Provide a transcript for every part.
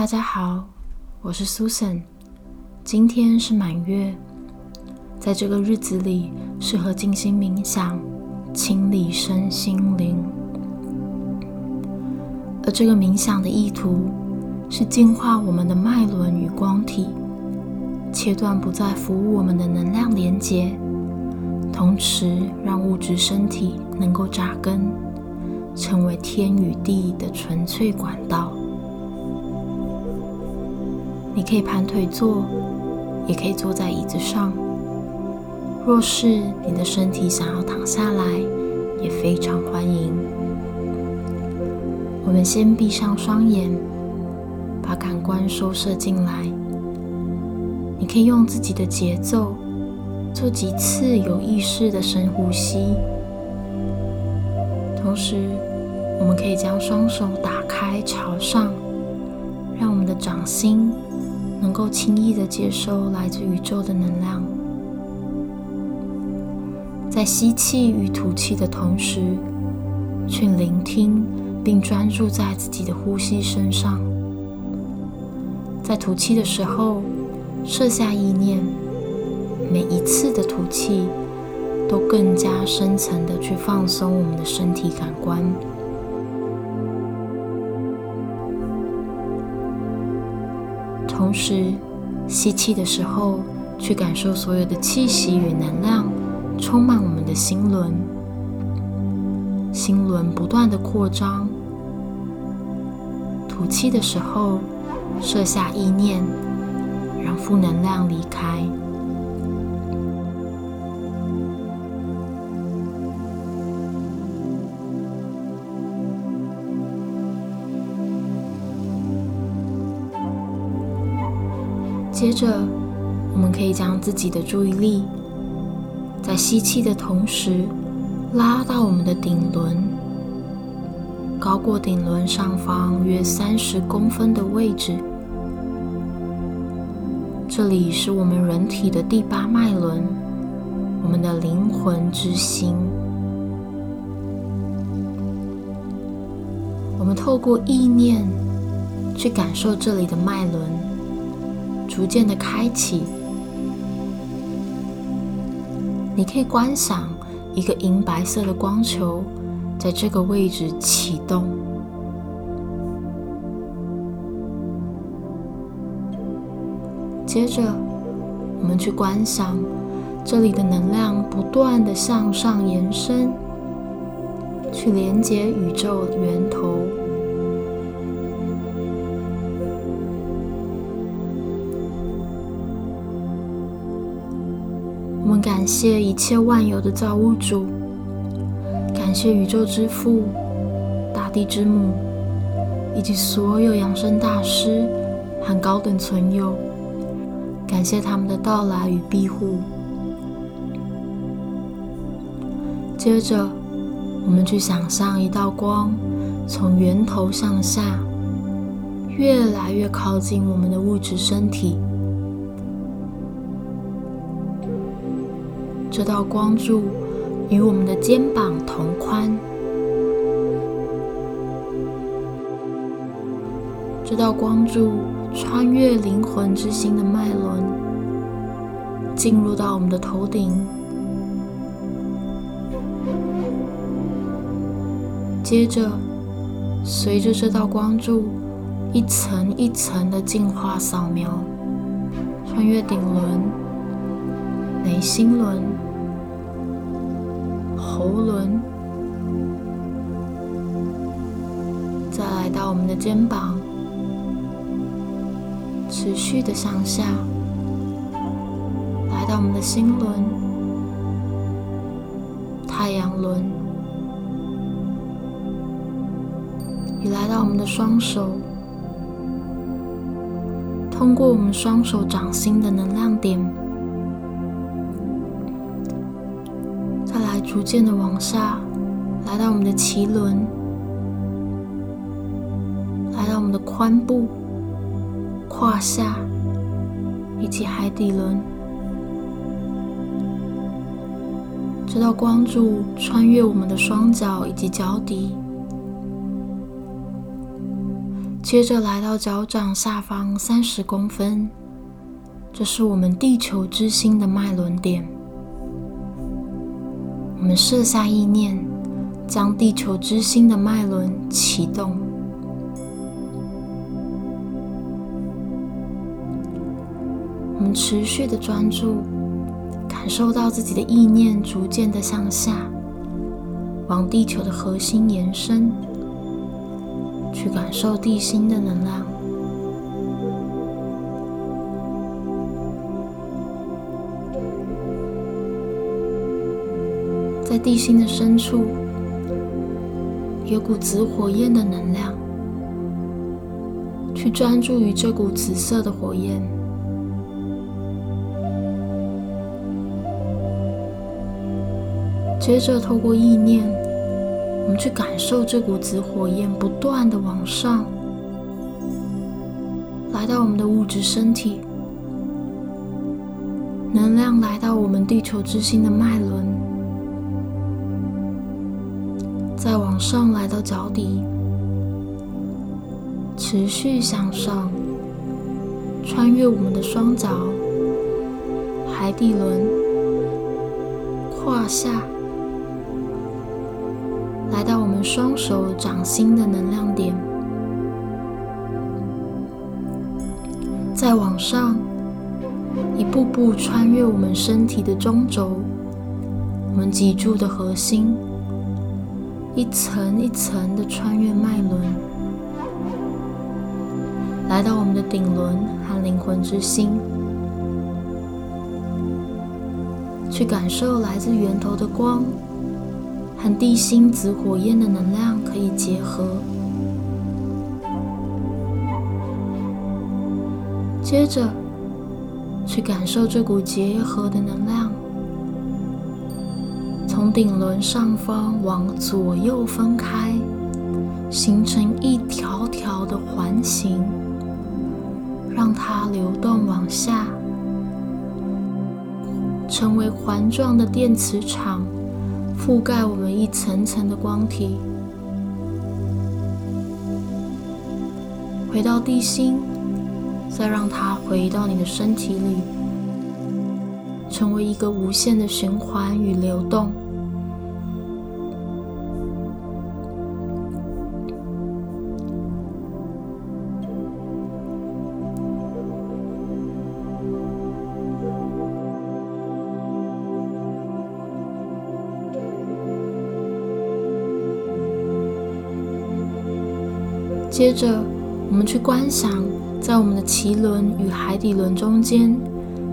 大家好，我是 Susan。今天是满月，在这个日子里，适合静心冥想，清理身心灵。而这个冥想的意图是净化我们的脉轮与光体，切断不再服务我们的能量连接，同时让物质身体能够扎根，成为天与地的纯粹管道。你可以盘腿坐，也可以坐在椅子上。若是你的身体想要躺下来，也非常欢迎。我们先闭上双眼，把感官收摄进来。你可以用自己的节奏做几次有意识的深呼吸。同时，我们可以将双手打开朝上，的掌心。能够轻易的接收来自宇宙的能量，在吸气与吐气的同时，去聆听并专注在自己的呼吸身上。在吐气的时候，设下意念，每一次的吐气都更加深层的去放松我们的身体感官。同时，吸气的时候，去感受所有的气息与能量充满我们的心轮，心轮不断的扩张。吐气的时候，设下意念，让负能量离开。接着，我们可以将自己的注意力在吸气的同时拉到我们的顶轮，高过顶轮上方约三十公分的位置。这里是我们人体的第八脉轮，我们的灵魂之心。我们透过意念去感受这里的脉轮。逐渐的开启，你可以观想一个银白色的光球在这个位置启动。接着，我们去观想这里的能量不断的向上延伸，去连接宇宙源头。谢一切万有的造物主，感谢宇宙之父、大地之母，以及所有养生大师和高等存有，感谢他们的到来与庇护。接着，我们去想象一道光从源头向下，越来越靠近我们的物质身体。这道光柱与我们的肩膀同宽。这道光柱穿越灵魂之心的脉轮，进入到我们的头顶。接着，随着这道光柱一层一层的净化扫描，穿越顶轮、眉心轮。喉轮，再来到我们的肩膀，持续的向下，来到我们的心轮、太阳轮，也来到我们的双手，通过我们双手掌心的能量点。逐渐的往下，来到我们的脐轮，来到我们的髋部、胯下以及海底轮。这道光柱穿越我们的双脚以及脚底，接着来到脚掌下方三十公分，这是我们地球之心的脉轮点。我们设下意念，将地球之心的脉轮启动。我们持续的专注，感受到自己的意念逐渐的向下，往地球的核心延伸。去感受地心的能量，在地心的深处有股紫火焰的能量，去专注于这股紫色的火焰，接着透过意念。我们去感受这股紫火焰不断的往上，来到我们的物质身体，能量来到我们地球之心的脉轮，再往上来到脚底，持续向上，穿越我们的双脚、海底轮、胯下。来到我们双手掌心的能量点，再往上，一步步穿越我们身体的中轴，我们脊柱的核心，一层一层的穿越脉轮，来到我们的顶轮和灵魂之心，去感受来自源头的光。和地心紫火焰的能量可以结合，接着去感受这股结合的能量，顶轮上方往左右分开，形成一条条的环形，让它流动往下，成为环状的电磁场。覆盖我们一层层的光体，回到地心，再让它回到你的身体里，成为一个无限的循环与流动。接着，我们去观想，在我们的脐轮与海底轮中间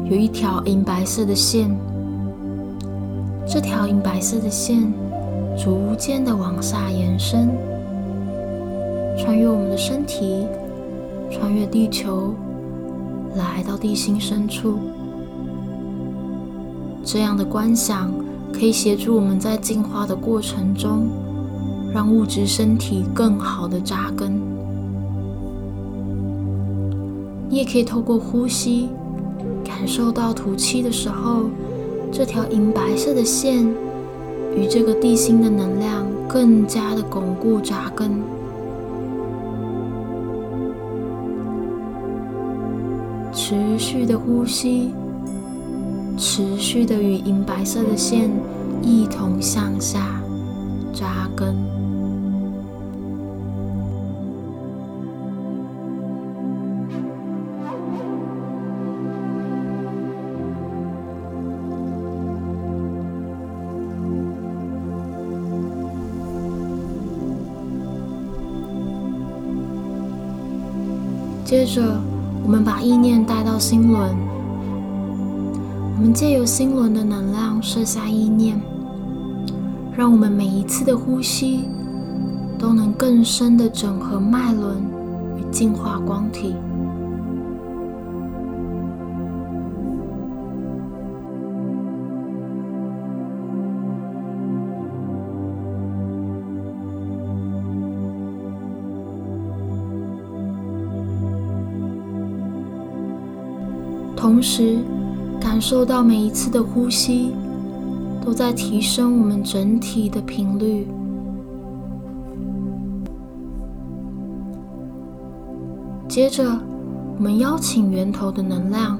有一条银白色的线。这条银白色的线逐渐的往下延伸，穿越我们的身体，穿越地球，来到地心深处。这样的观想可以协助我们在进化的过程中，让物质身体更好的扎根。你也可以透过呼吸，感受到吐气的时候，这条银白色的线与这个地心的能量更加的巩固扎根。持续的呼吸，持续的与银白色的线一同向下扎根。接着，我们把意念带到心轮，我们借由心轮的能量设下意念，让我们每一次的呼吸都能更深的整合脉轮与净化光体。同时，感受到每一次的呼吸都在提升我们整体的频率。接着，我们邀请源头的能量，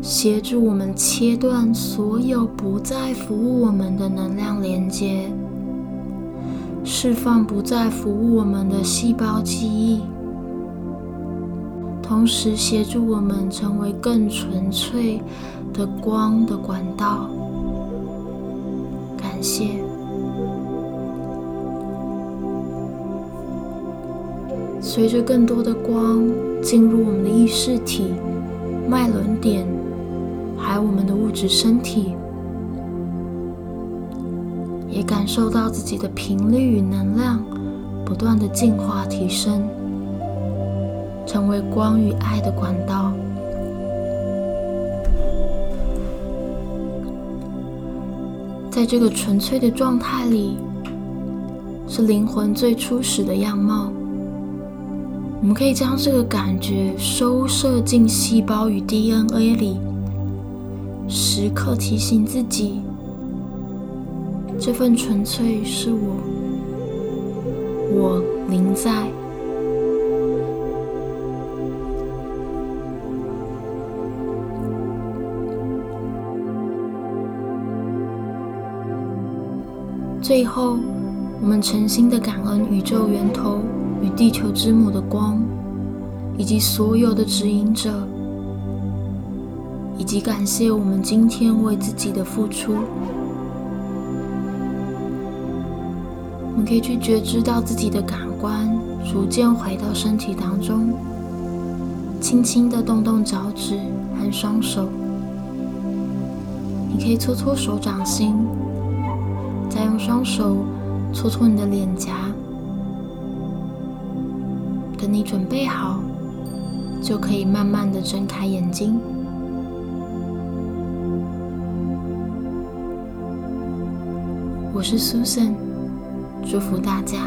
协助我们切断所有不再服务我们的能量连接，释放不再服务我们的细胞记忆，同时协助我们成为更纯粹的光的管道。感谢。随着更多的光进入我们的意识体、脉轮点，还有我们的物质身体，也感受到自己的频率与能量不断的进化提升，成为光与爱的管道。在这个纯粹的状态里，是灵魂最初始的样貌。我们可以将这个感觉收摄进细胞与 DNA 里，时刻提醒自己：这份纯粹是我，我临在。最后，我们诚心的感恩宇宙源头。与地球之母的光，以及所有的指引者，以及感谢我们今天为自己的付出。我们可以去觉知到自己的感官逐渐回到身体当中，轻轻的动动脚趾和双手。你可以搓搓手掌心，再用双手搓搓你的脸颊。等你准备好，就可以慢慢的睁开眼睛。我是 Susan，祝福大家。